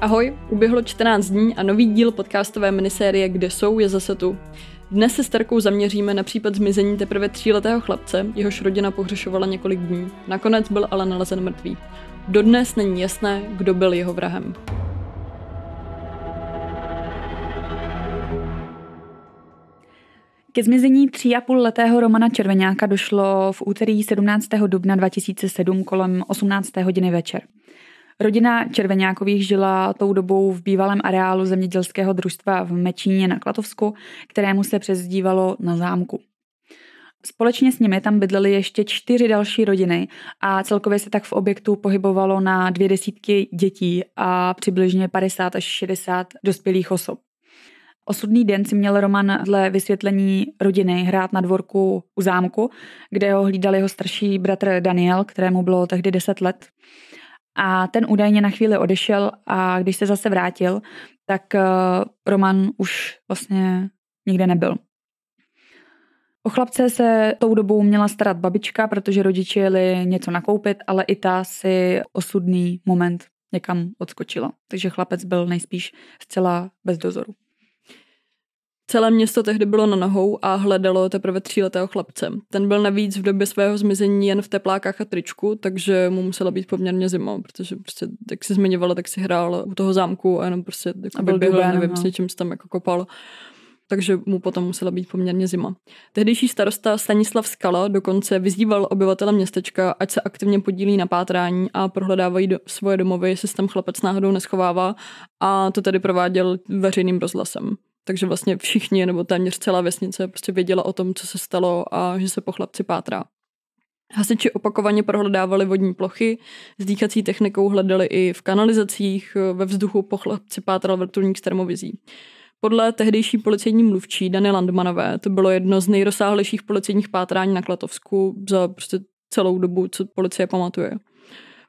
Ahoj, uběhlo 14 dní a nový díl podcastové minisérie Kde jsou je zase tu. Dnes se s Terkou zaměříme na případ zmizení teprve tříletého chlapce, jehož rodina pohřešovala několik dní. Nakonec byl ale nalezen mrtvý. Dodnes není jasné, kdo byl jeho vrahem. Ke zmizení tří a půl letého Romana Červeňáka došlo v úterý 17. dubna 2007 kolem 18. hodiny večer. Rodina Červeňákových žila tou dobou v bývalém areálu zemědělského družstva v Mečíně na Klatovsku, kterému se přezdívalo na zámku. Společně s nimi tam bydlely ještě čtyři další rodiny a celkově se tak v objektu pohybovalo na dvě desítky dětí a přibližně 50 až 60 dospělých osob. Osudný den si měl Roman dle vysvětlení rodiny hrát na dvorku u zámku, kde ho hlídal jeho starší bratr Daniel, kterému bylo tehdy 10 let. A ten údajně na chvíli odešel a když se zase vrátil, tak eh, Roman už vlastně nikde nebyl. O chlapce se tou dobou měla starat babička, protože rodiče jeli něco nakoupit, ale i ta si osudný moment někam odskočila. Takže chlapec byl nejspíš zcela bez dozoru. Celé město tehdy bylo na nohou a hledalo teprve tříletého chlapce. Ten byl navíc v době svého zmizení jen v teplákách a tričku, takže mu musela být poměrně zima, protože prostě, jak si zmiňovala, tak si hrál u toho zámku a jenom prostě jako byl běhl, nevím, no. s čím se tam jako kopal takže mu potom musela být poměrně zima. Tehdejší starosta Stanislav Skala dokonce vyzýval obyvatele městečka, ať se aktivně podílí na pátrání a prohledávají do, svoje domovy, jestli se tam chlapec náhodou neschovává a to tedy prováděl veřejným rozhlasem. Takže vlastně všichni, nebo téměř celá vesnice prostě věděla o tom, co se stalo a že se po chlapci pátrá. Hasiči opakovaně prohledávali vodní plochy, s dýchací technikou hledali i v kanalizacích, ve vzduchu po chlapci pátral vrtulník s termovizí. Podle tehdejší policejní mluvčí Dany Landmanové to bylo jedno z nejrozsáhlejších policejních pátrání na Klatovsku za prostě celou dobu, co policie pamatuje.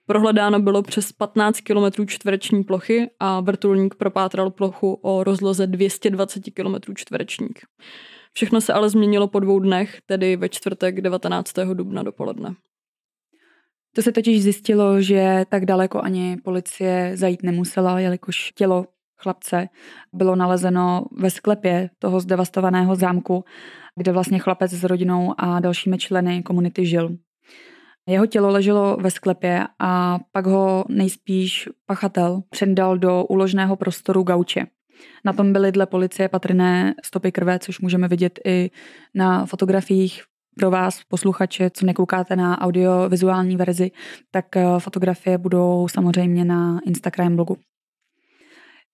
Prohledáno bylo přes 15 km čtvereční plochy a vrtulník propátral plochu o rozloze 220 km čtverečních. Všechno se ale změnilo po dvou dnech, tedy ve čtvrtek 19. dubna dopoledne. To se totiž zjistilo, že tak daleko ani policie zajít nemusela, jelikož tělo chlapce bylo nalezeno ve sklepě toho zdevastovaného zámku, kde vlastně chlapec s rodinou a dalšími členy komunity žil. Jeho tělo leželo ve sklepě a pak ho nejspíš pachatel předal do uložného prostoru gauče. Na tom byly dle policie patrné stopy krve, což můžeme vidět i na fotografiích pro vás, posluchače, co nekoukáte na audiovizuální verzi, tak eh, fotografie budou samozřejmě na Instagram blogu.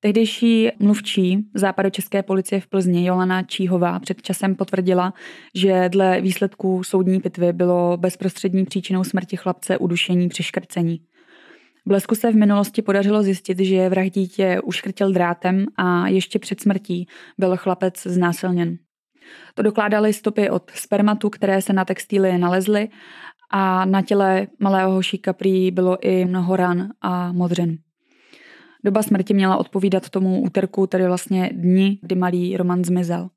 Tehdejší mluvčí západočeské policie v Plzni Jolana Číhová před časem potvrdila, že dle výsledků soudní pitvy bylo bezprostřední příčinou smrti chlapce udušení při škrcení. Blesku se v minulosti podařilo zjistit, že vrah dítě uškrtil drátem a ještě před smrtí byl chlapec znásilněn. To dokládaly stopy od spermatu, které se na textíly nalezly a na těle malého hošíka prý bylo i mnoho ran a modřin. Doba smrti měla odpovídat tomu úterku, tedy vlastně dni, kdy malý Roman zmizel.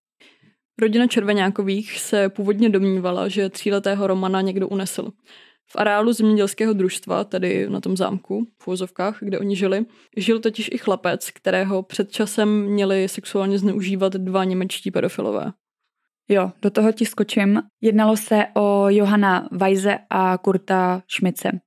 Rodina Červeňákových se původně domnívala, že tříletého Romana někdo unesl. V areálu zemědělského družstva, tedy na tom zámku, v úzovkách, kde oni žili, žil totiž i chlapec, kterého před časem měli sexuálně zneužívat dva němečtí pedofilové. Jo, do toho ti skočím. Jednalo se o Johana Weise a Kurta Šmice.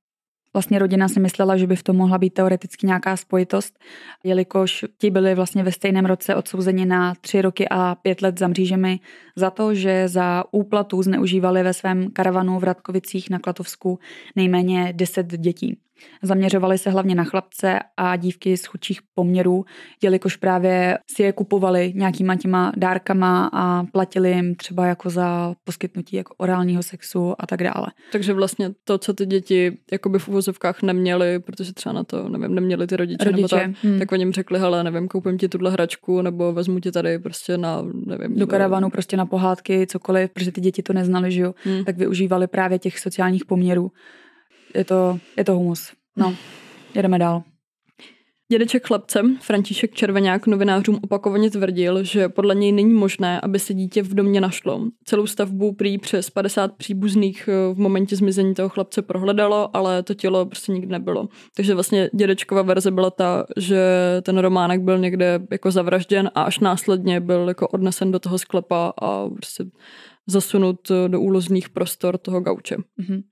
Vlastně rodina si myslela, že by v tom mohla být teoreticky nějaká spojitost, jelikož ti byli vlastně ve stejném roce odsouzeni na tři roky a pět let za mřížemi za to, že za úplatu zneužívali ve svém karavanu v Radkovicích na Klatovsku nejméně deset dětí. Zaměřovali se hlavně na chlapce a dívky z chudších poměrů, jelikož právě si je kupovali nějakýma těma dárkama a platili jim třeba jako za poskytnutí jako orálního sexu a tak dále. Takže vlastně to, co ty děti jakoby v uvozovkách neměly, protože třeba na to, nevím, neměli ty rodiče, rodiče. nebo tak, hmm. tak oni jim řekli, hele, nevím, koupím ti tuhle hračku, nebo vezmu ti tady prostě na, nevím. Do karavanu prostě na pohádky, cokoliv, protože ty děti to neznali, že jo, hmm. tak využívali právě těch sociálních poměrů je to, je to humus. No, jedeme dál. Dědeček chlapcem, František Červenák, novinářům opakovaně tvrdil, že podle něj není možné, aby se dítě v domě našlo. Celou stavbu prý přes 50 příbuzných eh, v momentě zmizení toho chlapce prohledalo, ale to tělo prostě nikdy nebylo. Takže vlastně dědečkova verze byla ta, že ten Románek byl někde jako zavražděn a až následně byl jako odnesen do toho sklepa a prostě zasunut do úlozných prostor toho gauče. Mm-hmm.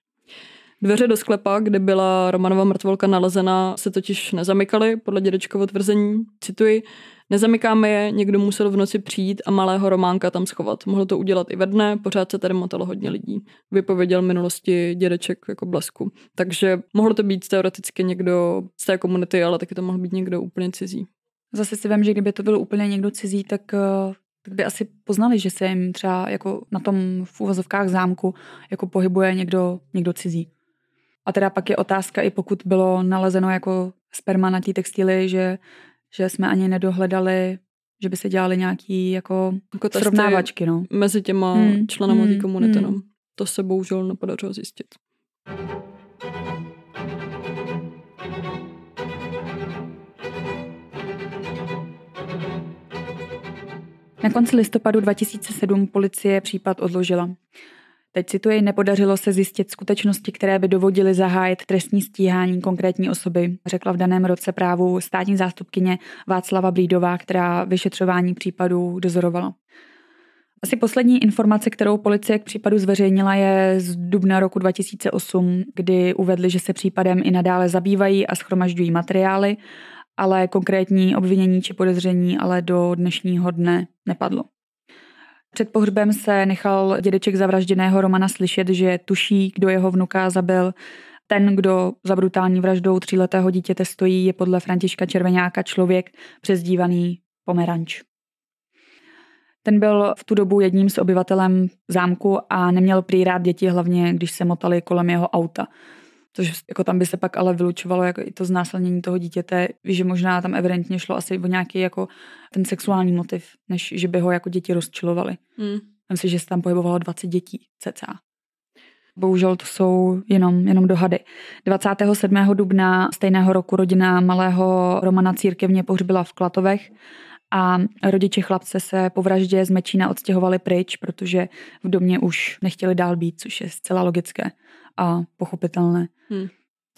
Dveře do sklepa, kde byla Romanova mrtvolka nalezena, se totiž nezamykaly, podle dědečkovo tvrzení. Cituji, Nezamykáme je, někdo musel v noci přijít a malého Románka tam schovat. Mohlo to udělat i ve dne, pořád se tady motalo hodně lidí. Vypověděl minulosti dědeček jako blesku. Takže mohlo to být teoreticky někdo z té komunity, ale taky to mohl být někdo úplně cizí. Zase si vím, že kdyby to byl úplně někdo cizí, tak eh, tak by asi poznali, že se jim třeba jako na tom v úvozovkách zámku jako pohybuje někdo, někdo cizí. A teda pak je otázka, i pokud bylo nalezeno jako sperma na té textily, že, že jsme ani nedohledali, že by se dělali nějaký jako, jako srovnávačky. No. Mezi těma hmm. členama hmm. té komunity. Hmm. No. To se bohužel nepodařilo zjistit. Na konci listopadu 2007 policie případ odložila. Teď cituji, nepodařilo se zjistit skutečnosti, které by dovodily zahájit trestní stíhání konkrétní osoby, řekla v daném roce právu státní zástupkyně Václava Blídová, která vyšetřování případů dozorovala. Asi poslední informace, kterou policie k případu zveřejnila, je z dubna roku 2008, kdy uvedli, že se případem i nadále zabývají a schromažďují materiály, ale konkrétní obvinění či podezření ale do dnešního dne nepadlo. Před pohřbem se nechal dědeček zavražděného Romana slyšet, že tuší, kdo jeho vnuka zabil. Ten, kdo za brutální vraždou tříletého dítěte stojí, je podle Františka Červenáka člověk přezdívaný Pomeranč. Ten byl v tu dobu jedním z obyvatelem zámku a neměl prý rád děti, hlavně když se motali kolem jeho auta. Což jako tam by se pak ale vylučovalo jako i to znásilnění toho dítěte, že možná tam evidentně šlo asi o nějaký jako ten sexuální motiv, než že by ho jako děti rozčilovali. Hmm. Myslím si, že se tam pohybovalo 20 dětí cca. Bohužel to jsou jenom, jenom dohady. 27. dubna stejného roku rodina malého Romana církevně pohřbila v Klatovech a rodiče chlapce se po vraždě z Mečína odstěhovali pryč, protože v domě už nechtěli dál být, což je zcela logické a pochopitelné. Hmm.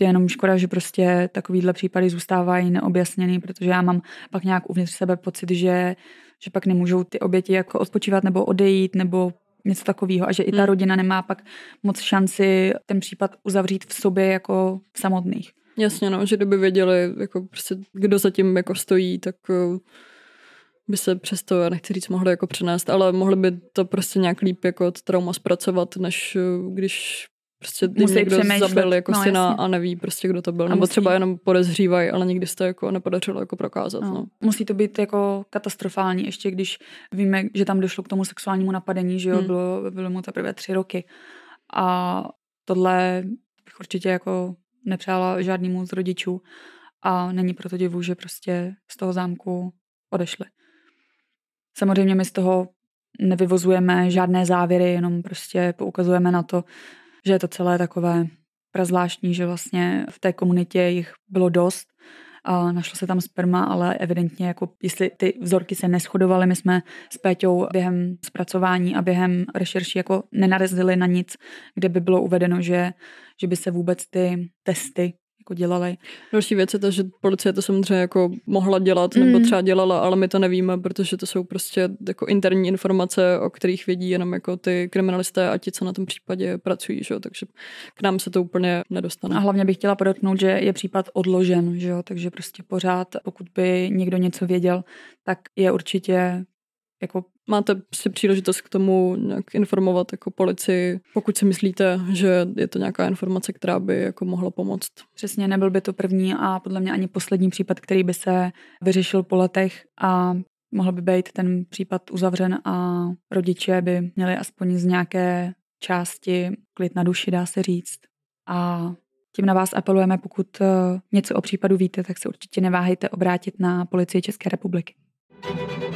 Je jenom škoda, že prostě takovýhle případy zůstávají neobjasněný, protože já mám pak nějak uvnitř sebe pocit, že, že pak nemůžou ty oběti jako odpočívat nebo odejít nebo něco takového a že i ta hmm. rodina nemá pak moc šanci ten případ uzavřít v sobě jako v samotných. Jasně, no, že kdyby věděli, jako prostě, kdo zatím jako stojí, tak uh, by se přesto, já nechci říct, mohli jako přenést, ale mohli by to prostě nějak líp jako trauma zpracovat, než uh, když Prostě Musí někdo zabil jako no, syna jasně. a neví prostě, kdo to byl. A Nebo musí. třeba jenom podezřívají, ale nikdy se to jako nepodařilo jako prokázat. No. No. Musí to být jako katastrofální, ještě když víme, že tam došlo k tomu sexuálnímu napadení, že jo, hmm. bylo, bylo mu teprve tři roky. A tohle bych určitě jako nepřála žádnému z rodičů a není proto divu, že prostě z toho zámku odešli. Samozřejmě my z toho nevyvozujeme žádné závěry, jenom prostě poukazujeme na to, že je to celé takové prazvláštní, že vlastně v té komunitě jich bylo dost a našlo se tam sperma, ale evidentně jako jestli ty vzorky se neschodovaly, my jsme s Péťou během zpracování a během rešerší jako nenarezili na nic, kde by bylo uvedeno, že, že by se vůbec ty testy jako dělali. Další věc je to, že policie to samozřejmě jako mohla dělat nebo mm. třeba dělala, ale my to nevíme, protože to jsou prostě jako interní informace, o kterých vědí jenom jako ty kriminalisté a ti, co na tom případě pracují, že? takže k nám se to úplně nedostane. A hlavně bych chtěla podotknout, že je případ odložen, že? takže prostě pořád, pokud by někdo něco věděl, tak je určitě jako máte si příležitost k tomu nějak informovat jako policii, pokud si myslíte, že je to nějaká informace, která by jako mohla pomoct. Přesně, nebyl by to první a podle mě ani poslední případ, který by se vyřešil po letech a mohl by být ten případ uzavřen a rodiče by měli aspoň z nějaké části klid na duši, dá se říct. A tím na vás apelujeme, pokud eh, něco o případu víte, tak se určitě neváhejte obrátit na policii České republiky. thank you